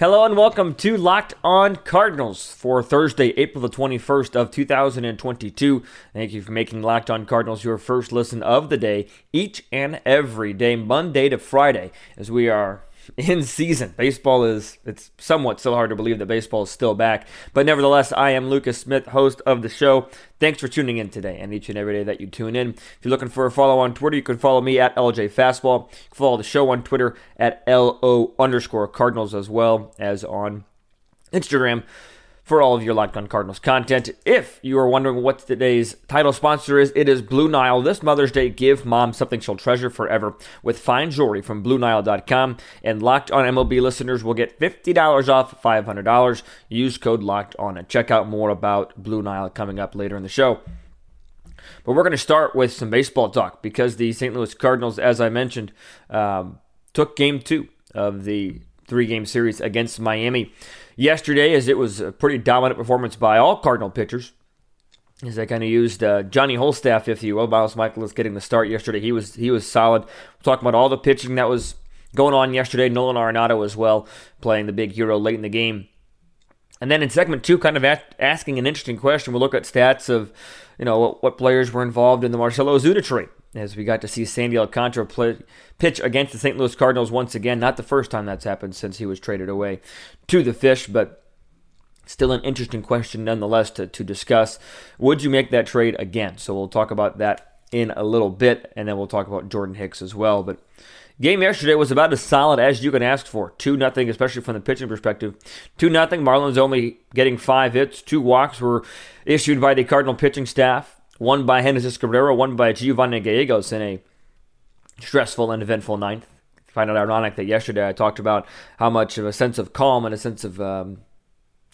Hello and welcome to Locked On Cardinals for Thursday, April the 21st of 2022. Thank you for making Locked On Cardinals your first listen of the day each and every day, Monday to Friday, as we are in season. Baseball is, it's somewhat still hard to believe that baseball is still back. But nevertheless, I am Lucas Smith, host of the show. Thanks for tuning in today and each and every day that you tune in. If you're looking for a follow on Twitter, you can follow me at LJ Fastball. Follow the show on Twitter at LO underscore Cardinals as well as on Instagram for all of your Locked On Cardinals content. If you are wondering what today's title sponsor is, it is Blue Nile. This Mother's Day, give mom something she'll treasure forever with fine jewelry from BlueNile.com. And Locked On MLB listeners will get $50 off $500. Use code Locked On and check out more about Blue Nile coming up later in the show. But we're going to start with some baseball talk because the St. Louis Cardinals, as I mentioned, um, took game two of the three game series against Miami yesterday, as it was a pretty dominant performance by all Cardinal pitchers. As I kind of used uh, Johnny Holstaff, if you will, Miles Mikolas getting the start yesterday. He was he was solid. We're talking about all the pitching that was going on yesterday. Nolan Arenado as well, playing the big hero late in the game. And then in segment two, kind of asking an interesting question, we'll look at stats of, you know, what, what players were involved in the Marcell Ozuna trade as we got to see Sandy Alcantara play, pitch against the St. Louis Cardinals once again. Not the first time that's happened since he was traded away to the Fish, but still an interesting question nonetheless to, to discuss. Would you make that trade again? So we'll talk about that in a little bit, and then we'll talk about Jordan Hicks as well. But game yesterday was about as solid as you can ask for. 2 nothing, especially from the pitching perspective. 2 nothing. Marlins only getting five hits. Two walks were issued by the Cardinal pitching staff one by Genesis Cabrera, one by Giovanni Gallegos in a stressful and eventful ninth. I find it ironic that yesterday I talked about how much of a sense of calm and a sense of um,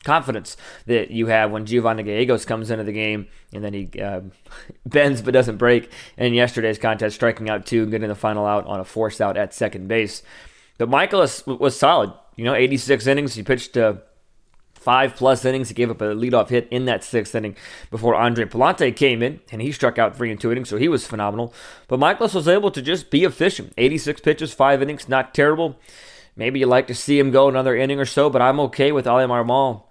confidence that you have when Giovanni Gallegos comes into the game and then he uh, bends but doesn't break. In yesterday's contest, striking out two and getting the final out on a force out at second base. But Mikolas was solid. You know, 86 innings. He pitched. Uh, five plus innings. He gave up a leadoff hit in that sixth inning before Andre Pallante came in, and he struck out three and two innings, so he was phenomenal. But Mikolas was able to just be efficient. 86 pitches, five innings, not terrible. Maybe you like to see him go another inning or so, but I'm okay with Oli Marmol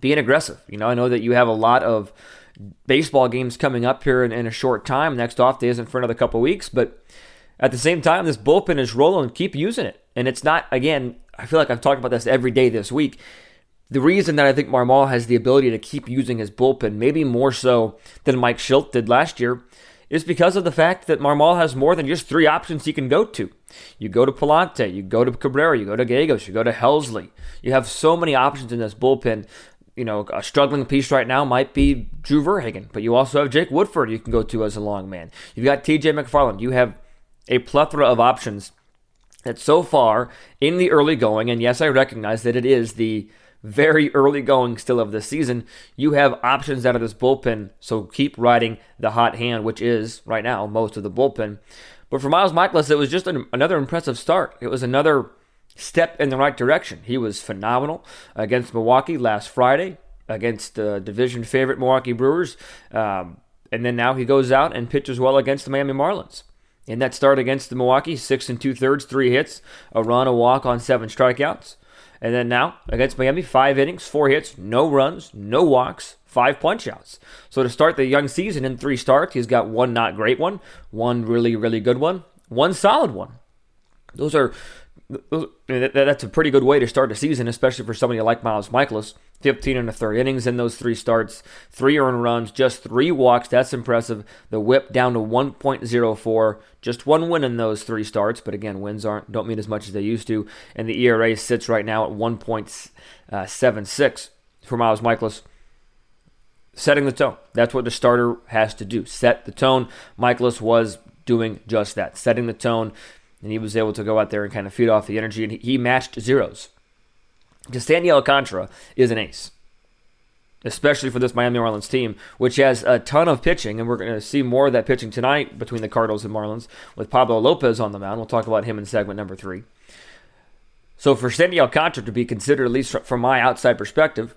being aggressive. You know, I know that you have a lot of baseball games coming up here in, in a short time. Next off day isn't for another couple weeks, but at the same time, this bullpen is rolling. Keep using it. And it's not, again, I feel like I've talked about this every day this week. The reason that I think Marmol has the ability to keep using his bullpen, maybe more so than Mike Shildt did last year, is because of the fact that Marmol has more than just three options he can go to. You go to Pallante, you go to Cabrera, you go to Gallegos, you go to Helsley. You have so many options in this bullpen. You know, a struggling piece right now might be Drew Verhagen, but you also have Jake Woodford you can go to as a long man. You've got TJ McFarland. You have a plethora of options that so far in the early going, and yes, I recognize that it is the very early going still of the season, you have options out of this bullpen. So keep riding the hot hand, which is right now most of the bullpen. But for Miles Mikolas, it was just an, another impressive start. It was another step in the right direction. He was phenomenal against Milwaukee last Friday against the division favorite Milwaukee Brewers. Um, and then now he goes out and pitches well against the Miami Marlins. In that start against the Milwaukee, six and two thirds, three hits, a run, a walk on seven strikeouts. And then now against Miami, five innings, four hits, no runs, no walks, five punchouts. So to start the young season in three starts, he's got one not great one, one really, really good one, one solid one. Those are that's a pretty good way to start a season, especially for somebody like Miles Mikolas. 15 and a third innings in those three starts, three earned runs, just three walks. That's impressive. The whip down to 1.04, just one win in those three starts. But again, wins aren't don't mean as much as they used to. And the ERA sits right now at 1.76 for Miles Mikolas Setting the tone. That's what the starter has to do. Set the tone. Mikolas was doing just that, setting the tone, and he was able to go out there and kind of feed off the energy. And he matched zeros because Sandy Alcantara is an ace. especially for this Miami Marlins team, which has a ton of pitching, and we're going to see more of that pitching tonight between the Cardinals and Marlins with Pablo Lopez on the mound. We'll talk about him in segment number three. So for Sandy Alcantara to be considered, at least from my outside perspective,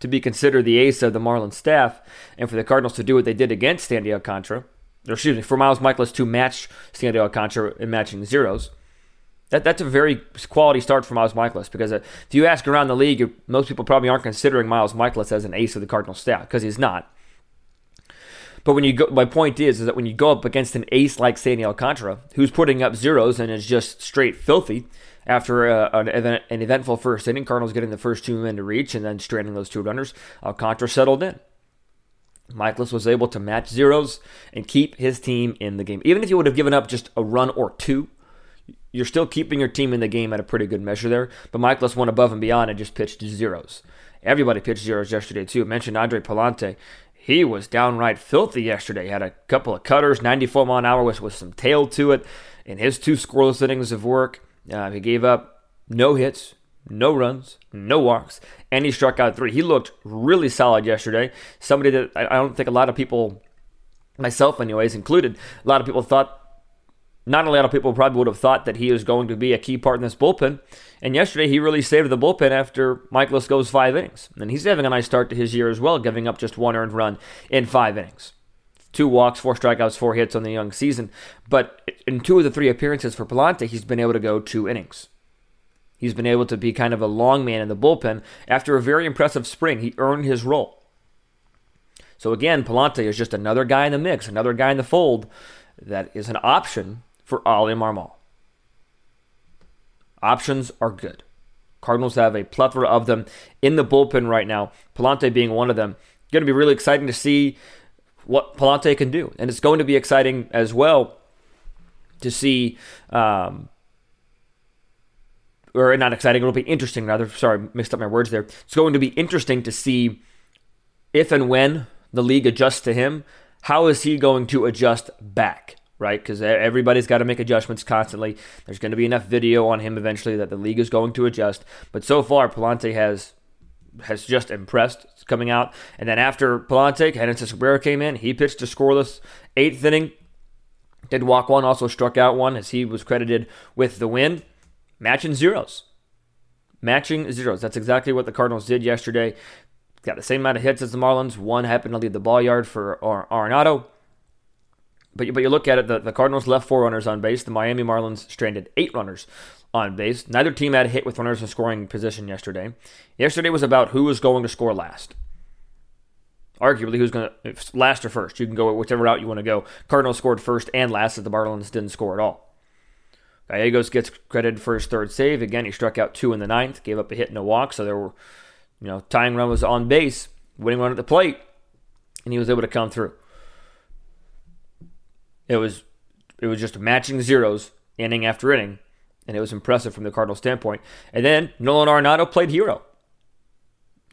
to be considered the ace of the Marlins staff, and for the Cardinals to do what they did against Sandy Alcantara, or excuse me, for Miles Mikolas to match Sandy Alcantara in matching zeros, that, that's a very quality start for Miles Mikolas because uh, if you ask around the league, most people probably aren't considering Miles Mikolas as an ace of the Cardinals staff because he's not. But when you go, my point is, is that when you go up against an ace like Sandy Alcantara, who's putting up zeros and is just straight filthy after uh, an, event, an eventful first inning, Cardinals getting the first two men to reach and then stranding those two runners, Alcantara settled in. Mikolas was able to match zeros and keep his team in the game. Even if you would have given up just a run or two, you're still keeping your team in the game at a pretty good measure there. But Mikolas went above and beyond and just pitched zeros. Everybody pitched zeros yesterday too. I mentioned Andre Pallante. He was downright filthy yesterday. He had a couple of cutters, 94 mile an hour with, with some tail to it. In his two scoreless innings of work, uh, he gave up no hits, no runs, no walks, and he struck out three. He looked really solid yesterday. Somebody that I don't think a lot of people, myself anyways included, a lot of people thought not a lot of people probably would have thought that he was going to be a key part in this bullpen. And yesterday, he really saved the bullpen after Mikolas goes five innings. And he's having a nice start to his year as well, giving up just one earned run in five innings. Two walks, four strikeouts, four hits on the young season. But in two of the three appearances for Pallante, he's been able to go two innings. He's been able to be kind of a long man in the bullpen. After a very impressive spring, he earned his role. So again, Pallante is just another guy in the mix, another guy in the fold that is an option for Oli Marmol. Options are good. Cardinals have a plethora of them in the bullpen right now, Pallante being one of them. Going to be really exciting to see what Pallante can do. And it's going to be exciting as well to see, um, or not exciting, it'll be interesting rather. Sorry, mixed up my words there. It's going to be interesting to see if and when the league adjusts to him, how is he going to adjust back? right? Because everybody's got to make adjustments constantly. There's going to be enough video on him eventually that the league is going to adjust. But so far, Pallante has has just impressed coming out. And then after Pallante, Genesis Cabrera came in. He pitched a scoreless eighth inning. Did walk one, also struck out one as he was credited with the win. Matching zeros. Matching zeros. That's exactly what the Cardinals did yesterday. Got the same amount of hits as the Marlins. One happened to leave the ball yard for Arenado. But, but you look at it, the, the Cardinals left four runners on base. The Miami Marlins stranded eight runners on base. Neither team had a hit with runners in scoring position yesterday. Yesterday was about who was going to score last. Arguably, who's going to last or first. You can go whichever route you want to go. Cardinals scored first and last, as the Marlins didn't score at all. Gallegos gets credited for his third save. Again, he struck out two in the ninth, gave up a hit and a walk. So there were, you know, tying run was on base, winning run at the plate, and he was able to come through. It was it was just matching zeros inning after inning, and it was impressive from the Cardinals' standpoint. And then Nolan Arenado played hero.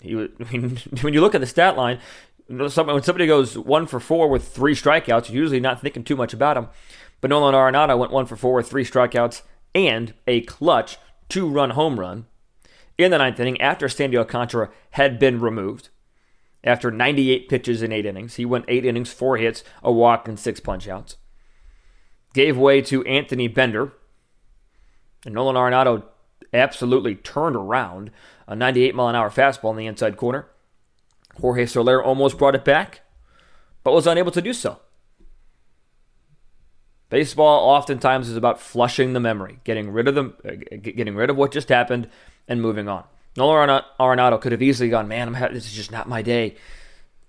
He was, I mean, when you look at the stat line, when somebody goes one for four with three strikeouts, you're usually not thinking too much about him. But Nolan Arenado went one for four with three strikeouts and a clutch two-run home run in the ninth inning after Sandy Alcantara had been removed. After 98 pitches in eight innings, he went eight innings, four hits, a walk, and six punchouts gave way to Anthony Bender. And Nolan Arenado absolutely turned around a 98 mile an hour fastball in the inside corner. Jorge Soler almost brought it back, but was unable to do so. Baseball oftentimes is about flushing the memory, getting rid of them, uh, getting rid of what just happened, and moving on. Nolan Arenado could have easily gone, man, this is just not my day.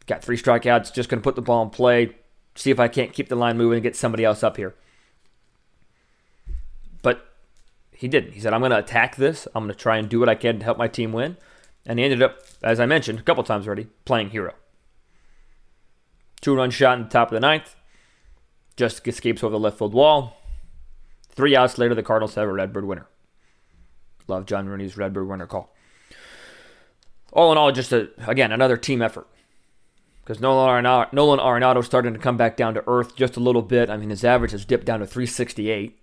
Got three strikeouts, just going to put the ball in play, see if I can't keep the line moving and get somebody else up here. But he didn't. He said, I'm going to attack this. I'm going to try and do what I can to help my team win. And he ended up, as I mentioned a couple times already, playing hero. Two run shot in the top of the ninth. Just escapes over the left field wall. Three outs later, the Cardinals have a Redbird winner. Love John Rooney's Redbird winner call. All in all, just a, again another team effort because Nolan Arenado, Nolan Arenado starting to come back down to earth just a little bit. I mean, his average has dipped down to 368.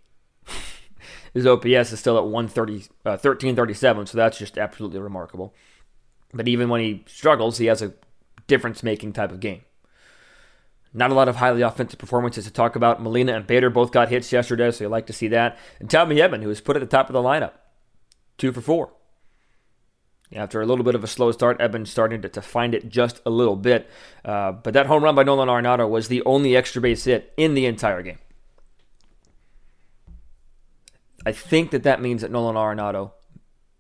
His OPS is still at 130, uh, 1337, so that's just absolutely remarkable. But even when he struggles, he has a difference making type of game. Not a lot of highly offensive performances to talk about. Molina and Bader both got hits yesterday, so you like to see that. And Tommy Edman, who was put at the top of the lineup, two for four. After a little bit of a slow start, Edman starting to, to find it just a little bit. Uh, but that home run by Nolan Arenado was the only extra base hit in the entire game. I think that that means that Nolan Arenado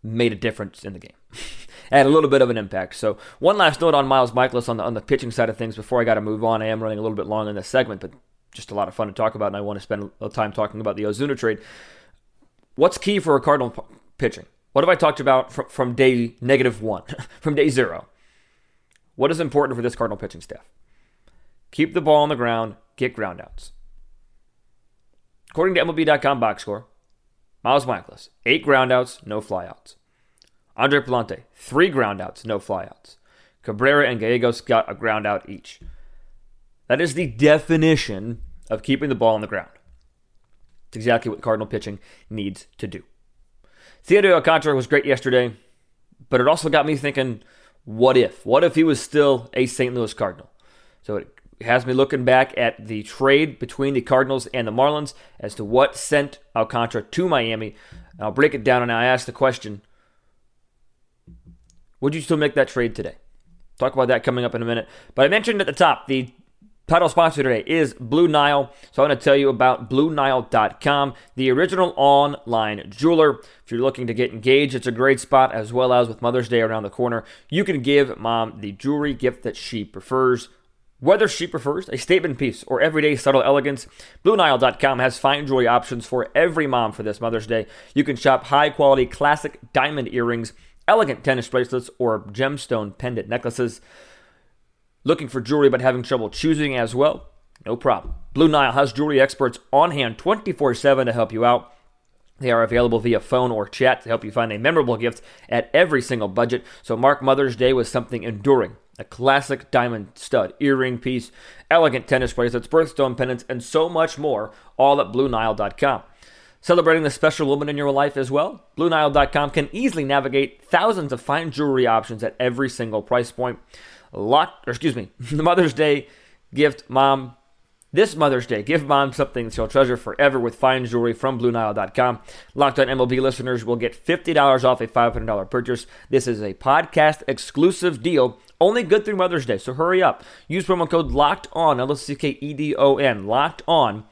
made a difference in the game. had a little bit of an impact. So one last note on Miles Mikolas on the on the pitching side of things before I got to move on. I am running a little bit long in this segment, but just a lot of fun to talk about, and I want to spend a little time talking about the Ozuna trade. What's key for a Cardinal p- pitching? What have I talked about from, from day negative one, from day zero? What is important for this Cardinal pitching staff? Keep the ball on the ground, get groundouts. According to MLB.com box score, Miles Mikolas, eight groundouts, no flyouts. Andre Pallante, three groundouts, no flyouts. Cabrera and Gallegos got a groundout each. That is the definition of keeping the ball on the ground. It's exactly what Cardinal pitching needs to do. Theodore Alcantara was great yesterday, but it also got me thinking, what if? What if he was still a St. Louis Cardinal? So it has me looking back at the trade between the Cardinals and the Marlins as to what sent Alcantara to Miami. I'll break it down and I ask the question would you still make that trade today? Talk about that coming up in a minute. But I mentioned at the top, the title sponsor today is Blue Nile. So I want to tell you about BlueNile.com, the original online jeweler. If you're looking to get engaged, it's a great spot, as well as with Mother's Day around the corner. You can give mom the jewelry gift that she prefers. Whether she prefers a statement piece or everyday subtle elegance, BlueNile.com has fine jewelry options for every mom for this Mother's Day. You can shop high quality classic diamond earrings elegant tennis bracelets, or gemstone pendant necklaces. Looking for jewelry but having trouble choosing as well? No problem. Blue Nile has jewelry experts on hand 24 7 to help you out. They are available via phone or chat to help you find a memorable gift at every single budget. So mark Mother's Day with something enduring. A classic diamond stud earring piece, elegant tennis bracelets, birthstone pendants, and so much more, all at BlueNile.com. Celebrating the special woman in your life as well? BlueNile.com can easily navigate thousands of fine jewelry options at every single price point. Lot, or excuse me, the Mother's Day gift mom. This Mother's Day, give mom something she'll treasure forever with fine jewelry from BlueNile.com. Locked on MLB listeners will get $50 off a $500 purchase. This is a podcast exclusive deal, only good through Mother's Day, so hurry up. Use promo code LOCKED ON, L O C K E D O N, LOCKED ON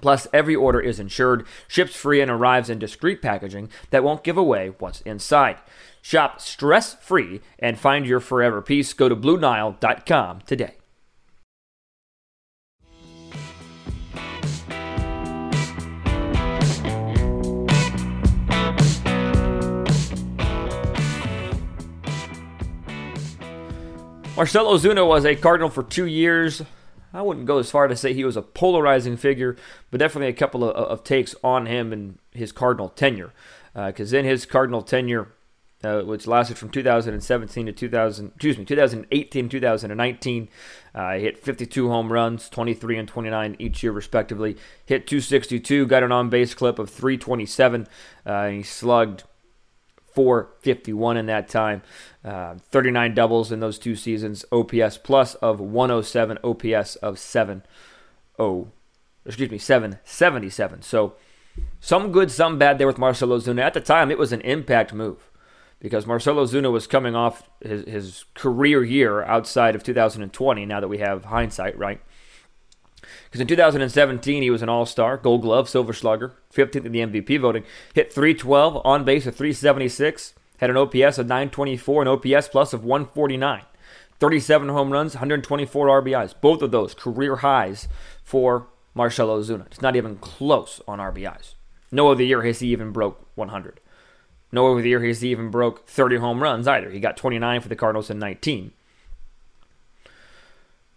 Plus, every order is insured, ships free, and arrives in discreet packaging that won't give away what's inside. Shop stress free and find your forever piece. Go to BlueNile.com today. Marcell Ozuna was a Cardinal for two years. I wouldn't go as far to say he was a polarizing figure, but definitely a couple of, of takes on him and his Cardinal tenure. Because uh, in his Cardinal tenure, uh, which lasted from 2017 to 2000, excuse me, 2018 2019. Uh, hit 52 home runs, 23 and 29 each year respectively. Hit 262, got an on-base clip of 327, uh, and he slugged 451 in that time. Uh, 39 doubles in those two seasons. OPS plus of 107, OPS of 7 Oh, Excuse me, 777. So some good, some bad there with Marcell Ozuna. At the time, it was an impact move because Marcell Ozuna was coming off his, his career year outside of 2020, now that we have hindsight, right? Because in 2017, he was an All Star, Gold Glove, Silver Slugger, 15th in the MVP voting, hit 312, on base of 376, had an OPS of 924, an OPS plus of 149, 37 home runs, 124 RBIs. Both of those career highs for Marcelo Ozuna. It's not even close on RBIs. No other year has he even broke 100. No other year has he even broke 30 home runs either. He got 29 for the Cardinals in 19.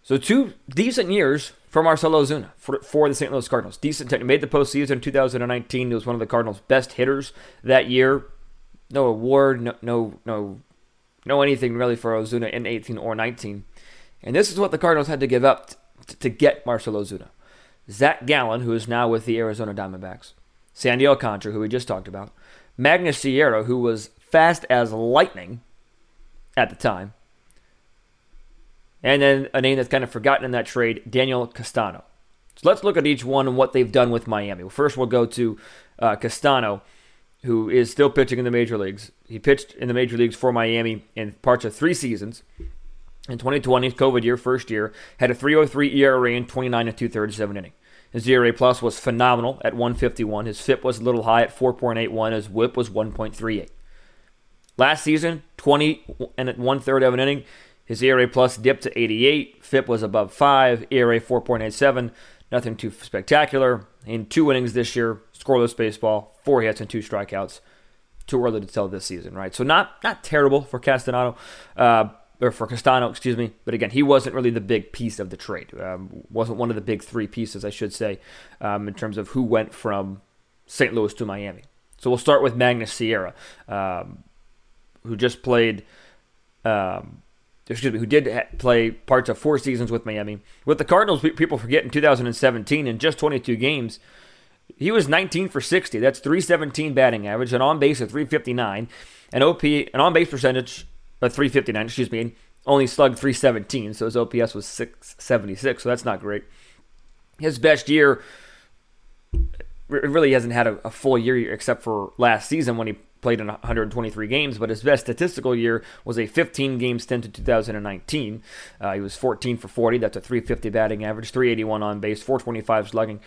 So two decent years for Marcelo Ozuna for, for the St. Louis Cardinals. Decent. He made the postseason in 2019. He was one of the Cardinals' best hitters that year. No award, no no no, no anything really for Ozuna in 18 or 19. And this is what the Cardinals had to give up t- to get Marcelo Ozuna. Zach Gallen, who is now with the Arizona Diamondbacks. Sandy Alcantara, who we just talked about. Magneuris Sierra, who was fast as lightning at the time And then a name that's kind of forgotten in that trade, Daniel Castano. So let's look at each one and what they've done with Miami. First, we'll go to uh, Castano, who is still pitching in the major leagues. He pitched in the major leagues for Miami in parts of three seasons. In 2020, COVID year, first year, had a 3.03 ERA in 29 and two thirds, seven inning. His ERA plus was phenomenal at 151. His FIP was a little high at 4.81. His WHIP was 1.38. Last season, 20 and at one third of an inning. His ERA plus dipped to 88. FIP was above 5. ERA 4.87. Nothing too spectacular. In two innings this year, scoreless baseball, four hits and two strikeouts. Too early to tell this season, right? So not not terrible for Castanado, uh, or for Castano, excuse me. But again, he wasn't really the big piece of the trade. Um, wasn't one of the big three pieces, I should say, um, in terms of who went from St. Louis to Miami. So we'll start with Magneuris Sierra, um, who just played um, excuse me, who did play parts of four seasons with Miami. With the Cardinals, people forget in 2017, in just 22 games, he was 19 for 60. That's 317 batting average, an on base of 359, an OP, an on base percentage of 359, excuse me, only slugged 317, so his OPS was 676, so that's not great. His best year it really hasn't had a, a full year except for last season when he played in 123 games, but his best statistical year was a 15 game stint in 2019. Uh, he was 14 for 40. That's a 350 batting average, 381 on base, 425 slugging.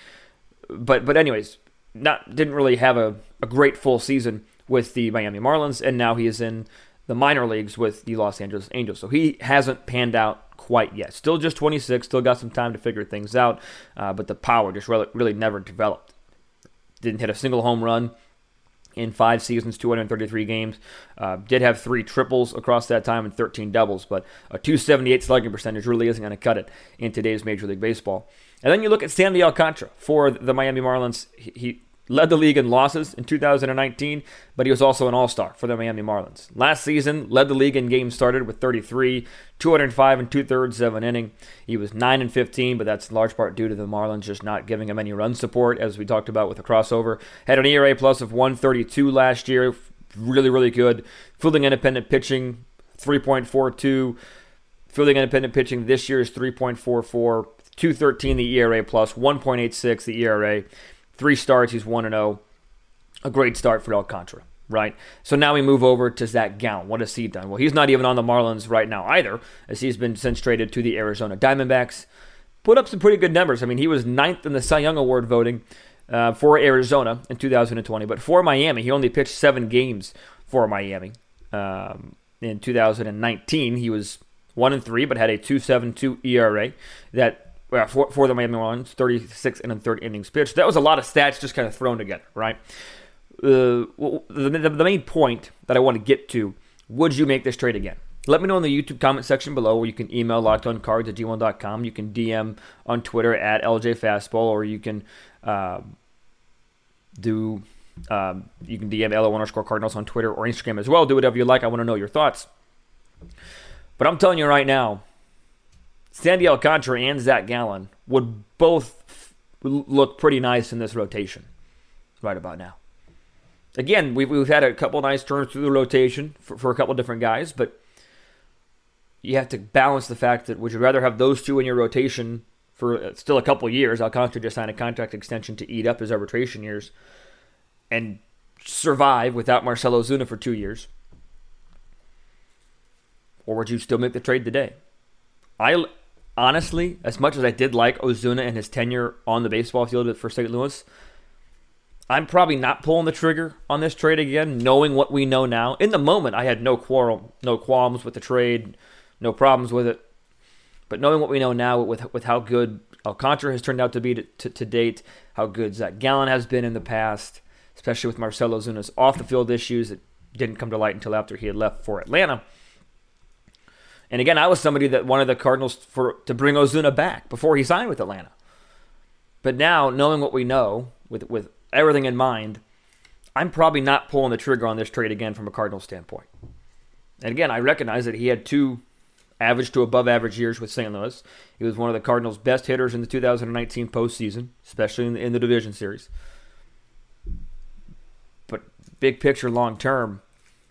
But but anyways, not didn't really have a, a great full season with the Miami Marlins, and now he is in the minor leagues with the Los Angeles Angels. So he hasn't panned out quite yet. Still just 26, still got some time to figure things out, uh, but the power just really, really never developed. Didn't hit a single home run in five seasons, 233 games. Uh, did have three triples across that time and 13 doubles, but a 278 slugging percentage really isn't going to cut it in today's Major League Baseball. And then you look at Sandy Alcantara for the Miami Marlins. He, he led the league in losses in 2019, but he was also an all star for the Miami Marlins. Last season, led the league in games started with 33, 205 and two thirds of an inning. He was 9 and 15, but that's in large part due to the Marlins just not giving him any run support, as we talked about with the crossover. Had an ERA plus of 132 last year, really, really good. Fielding independent pitching, 3.42. Fielding independent pitching this year is 3.44. 213 the ERA plus, 1.86 the ERA. Three starts, he's 1 0. A great start for Alcantara, right? So now we move over to Zach Gallen. What has he done? Well, he's not even on the Marlins right now either, as he's been since traded to the Arizona Diamondbacks. Put up some pretty good numbers. I mean, he was ninth in the Cy Young Award voting uh, for Arizona in 2020, but for Miami, he only pitched seven games for Miami. Um, in 2019, he was one and three, but had a 2.72 ERA. That uh, for, for the Miami Marlins, 36 and a third innings pitched. That was a lot of stats just kind of thrown together, right? Uh, the, the, the main point that I want to get to would you make this trade again? Let me know in the YouTube comment section below, or you can email lockedoncards at g1.com. You can DM on Twitter at ljfastball, or you can uh, do um, you can DM LO underscore Cardinals on Twitter or Instagram as well. Do whatever you like. I want to know your thoughts. But I'm telling you right now, Sandy Alcantara and Zach Gallen would both look pretty nice in this rotation right about now. Again, we've, we've had a couple nice turns through the rotation for, for a couple different guys, but you have to balance the fact that would you rather have those two in your rotation for uh, still a couple years? Alcantara just signed a contract extension to eat up his arbitration years and survive without Marcelo Ozuna for two years. Or would you still make the trade today? I honestly, as much as I did like Ozuna and his tenure on the baseball field for St. Louis, I'm probably not pulling the trigger on this trade again, knowing what we know now. In the moment, I had no quarrel, no qualms with the trade, no problems with it. But knowing what we know now, with with how good Alcantara has turned out to be to, to, to date, how good Zach Gallen has been in the past, especially with Marcelo Ozuna's off the field issues that didn't come to light until after he had left for Atlanta. And again, I was somebody that wanted the Cardinals for to bring Ozuna back before he signed with Atlanta. But now, knowing what we know, with with everything in mind, I'm probably not pulling the trigger on this trade again from a Cardinal standpoint. And again, I recognize that he had two average to above average years with St. Louis. He was one of the Cardinals' best hitters in the 2019 postseason, especially in the, in the division series. But big picture, long term,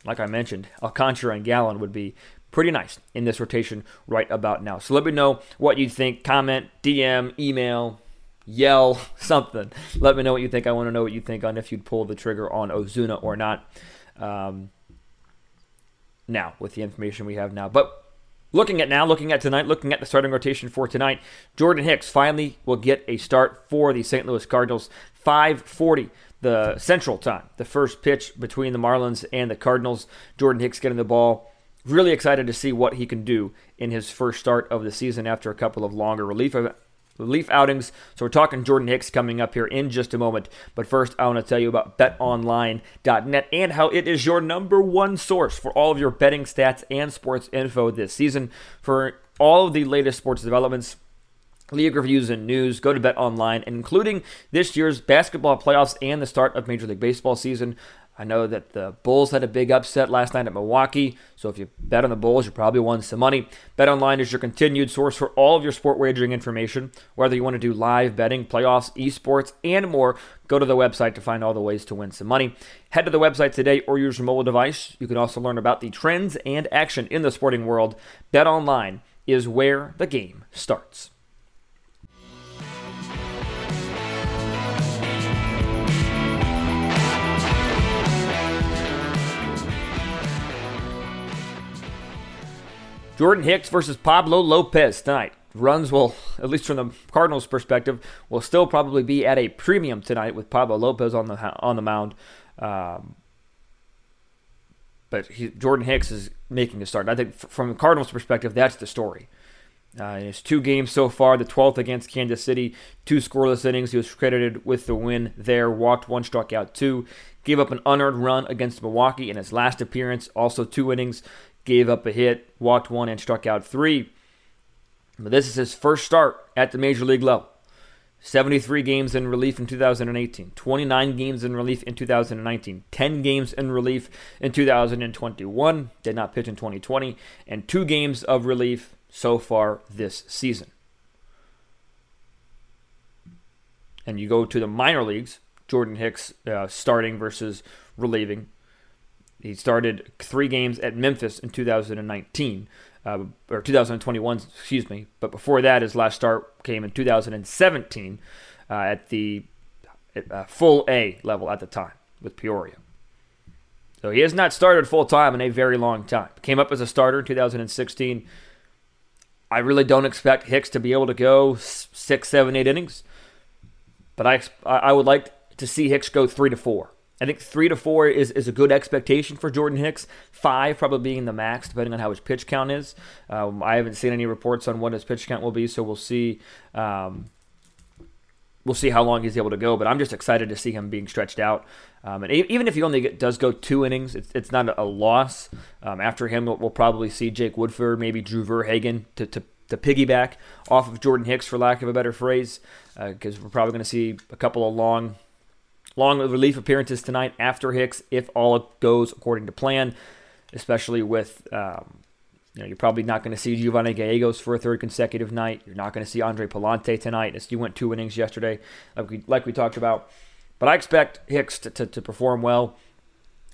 like I mentioned, Alcantara and Gallen would be pretty nice in this rotation right about now. So let me know what you think. Comment, DM, email, yell, something. Let me know what you think. I want to know what you think on if you'd pull the trigger on Ozuna or not. Um, now, with the information we have now. But looking at now, looking at tonight, looking at the starting rotation for tonight, Jordan Hicks finally will get a start for the St. Louis Cardinals. 540 the central time, the first pitch between the Marlins and the Cardinals. Jordan Hicks getting the ball. Really excited to see what he can do in his first start of the season after a couple of longer relief uh, relief outings. So we're talking Jordan Hicks coming up here in just a moment. But first, I want to tell you about betonline.net and how it is your number one source for all of your betting stats and sports info this season. For all of the latest sports developments, league reviews and news, go to Bet Online, including this year's basketball playoffs and the start of Major League Baseball season. I know that the Bulls had a big upset last night at Milwaukee, so if you bet on the Bulls, you probably won some money. BetOnline is your continued source for all of your sport wagering information, whether you want to do live betting, playoffs, esports, and more. Go to the website to find all the ways to win some money. Head to the website today or use your mobile device. You can also learn about the trends and action in the sporting world. BetOnline is where the game starts. Jordan Hicks versus Pablo Lopez tonight. Runs will, at least from the Cardinals' perspective, will still probably be at a premium tonight with Pablo Lopez on the on the mound. Um, but he, Jordan Hicks is making a start. I think from the Cardinals' perspective, that's the story. Uh, his two games so far, the 12th against Kansas City, two scoreless innings. He was credited with the win there. Walked one, struck out two. Gave up an unearned run against Milwaukee in his last appearance. Also two innings gave up a hit, walked one, and struck out three. But this is his first start at the major league level. 73 games in relief in 2018, 29 games in relief in 2019, 10 games in relief in 2021, did not pitch in 2020, and two games of relief so far this season. And you go to the minor leagues, Jordan Hicks uh, starting versus relieving. He started three games at Memphis in 2019, uh, or 2021, excuse me. But before that, his last start came in 2017 uh, at the uh, full A level at the time with Peoria. So he has not started full time in a very long time. Came up as a starter in 2016. I really don't expect Hicks to be able to go six, seven, eight innings, but I I would like to see Hicks go three to four. I think three to four is, is a good expectation for Jordan Hicks. Five probably being the max, depending on how his pitch count is. Um, I haven't seen any reports on what his pitch count will be, so we'll see. Um, we'll see how long he's able to go. But I'm just excited to see him being stretched out. Um, and even if he only get, does go two innings, it's, it's not a loss. Um, after him, we'll, we'll, probably see Jake Woodford, maybe Drew Verhagen to, to to piggyback off of Jordan Hicks, for lack of a better phrase, because uh, we're probably going to see a couple of long long relief appearances tonight after Hicks if all goes according to plan, especially with. Um, you know, you're probably not going to see Giovanni Gallegos for a third consecutive night. You're not going to see Andre Pallante tonight, as you went two innings yesterday, like we like we talked about. But I expect Hicks to, to, to perform well.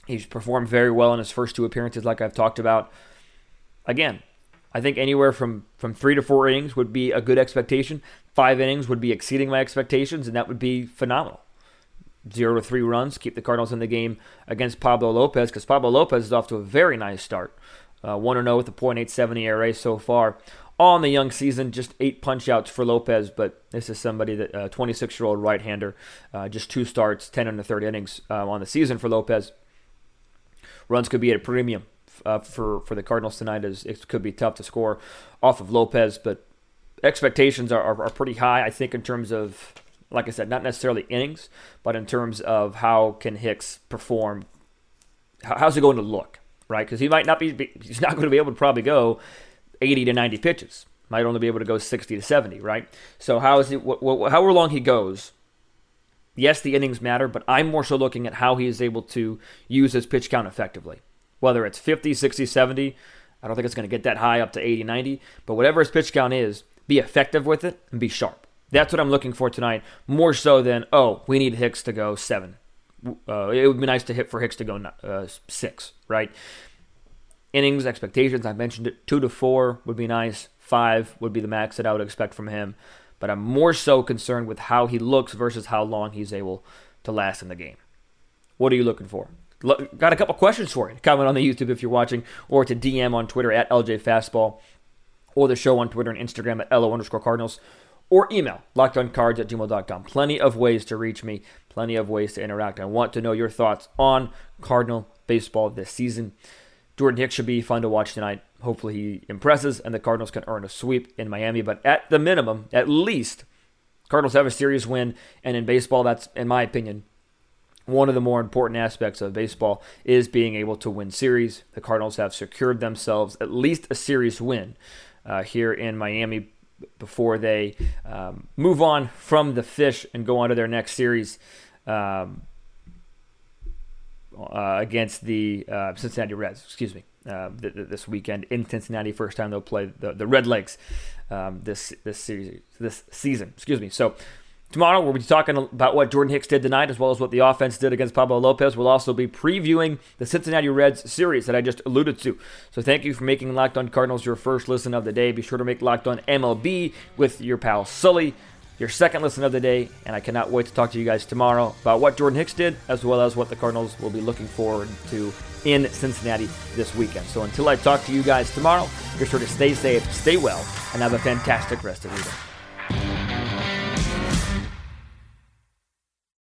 He's performed very well in his first two appearances, like I've talked about. Again, I think anywhere from, from three to four innings would be a good expectation. Five innings would be exceeding my expectations, and that would be phenomenal zero to three runs, keep the Cardinals in the game against Pablo Lopez because Pablo Lopez is off to a very nice start. Uh, 1 0 with a .870 ERA so far. In the young season, just eight punch outs for Lopez, but this is somebody that, uh, 26 year old right hander, uh, just two starts, 10 and a third innings uh, on the season for Lopez. Runs could be at a premium uh, for, for the Cardinals tonight, as it could be tough to score off of Lopez, but expectations are, are, are pretty high, I think, in terms of like I said, not necessarily innings, but in terms of how can Hicks perform. How's it going to look, right? Because he might not be, he's not going to be able to probably go 80 to 90 pitches. Might only be able to go 60 to 70, right? So how is it? However long he goes, yes, the innings matter, but I'm more so looking at how he is able to use his pitch count effectively. Whether it's 50, 60, 70, I don't think it's going to get that high up to 80, 90, but whatever his pitch count is, be effective with it and be sharp. That's what I'm looking for tonight, more so than oh, we need Hicks to go seven. Uh, it would be nice to hit for Hicks to go uh, six, right? innings expectations. I mentioned it. Two to four would be nice. Five would be the max that I would expect from him. But I'm more so concerned with how he looks versus how long he's able to last in the game. What are you looking for? Got a couple questions for you. Comment on the YouTube if you're watching, or to DM on Twitter at LJ Fastball, or the show on Twitter and Instagram at LO underscore Cardinals, or email lockedoncards at gmail.com. Plenty of ways to reach me, plenty of ways to interact. I want to know your thoughts on Cardinal baseball this season. Jordan Hicks should be fun to watch tonight. Hopefully he impresses and the Cardinals can earn a sweep in Miami. But at the minimum, at least, Cardinals have a series win. And in baseball, that's, in my opinion, one of the more important aspects of baseball is being able to win series. The Cardinals have secured themselves at least a series win uh, here in Miami before they um, move on from the fish and go on to their next series. Um, uh, against the uh, Cincinnati Reds, excuse me, uh, th- th- this weekend in Cincinnati. First time they'll play the, the Red Legs um, this this series this season. Excuse me. So tomorrow we'll be talking about what Jordan Hicks did tonight, as well as what the offense did against Pablo Lopez. We'll also be previewing the Cincinnati Reds series that I just alluded to. So thank you for making Locked On Cardinals your first listen of the day. Be sure to make Locked On MLB with your pal Sully your second listen of the day, and I cannot wait to talk to you guys tomorrow about what Jordan Hicks did, as well as what the Cardinals will be looking forward to in Cincinnati this weekend. So until I talk to you guys tomorrow, be sure to stay safe, stay well, and have a fantastic rest of your day.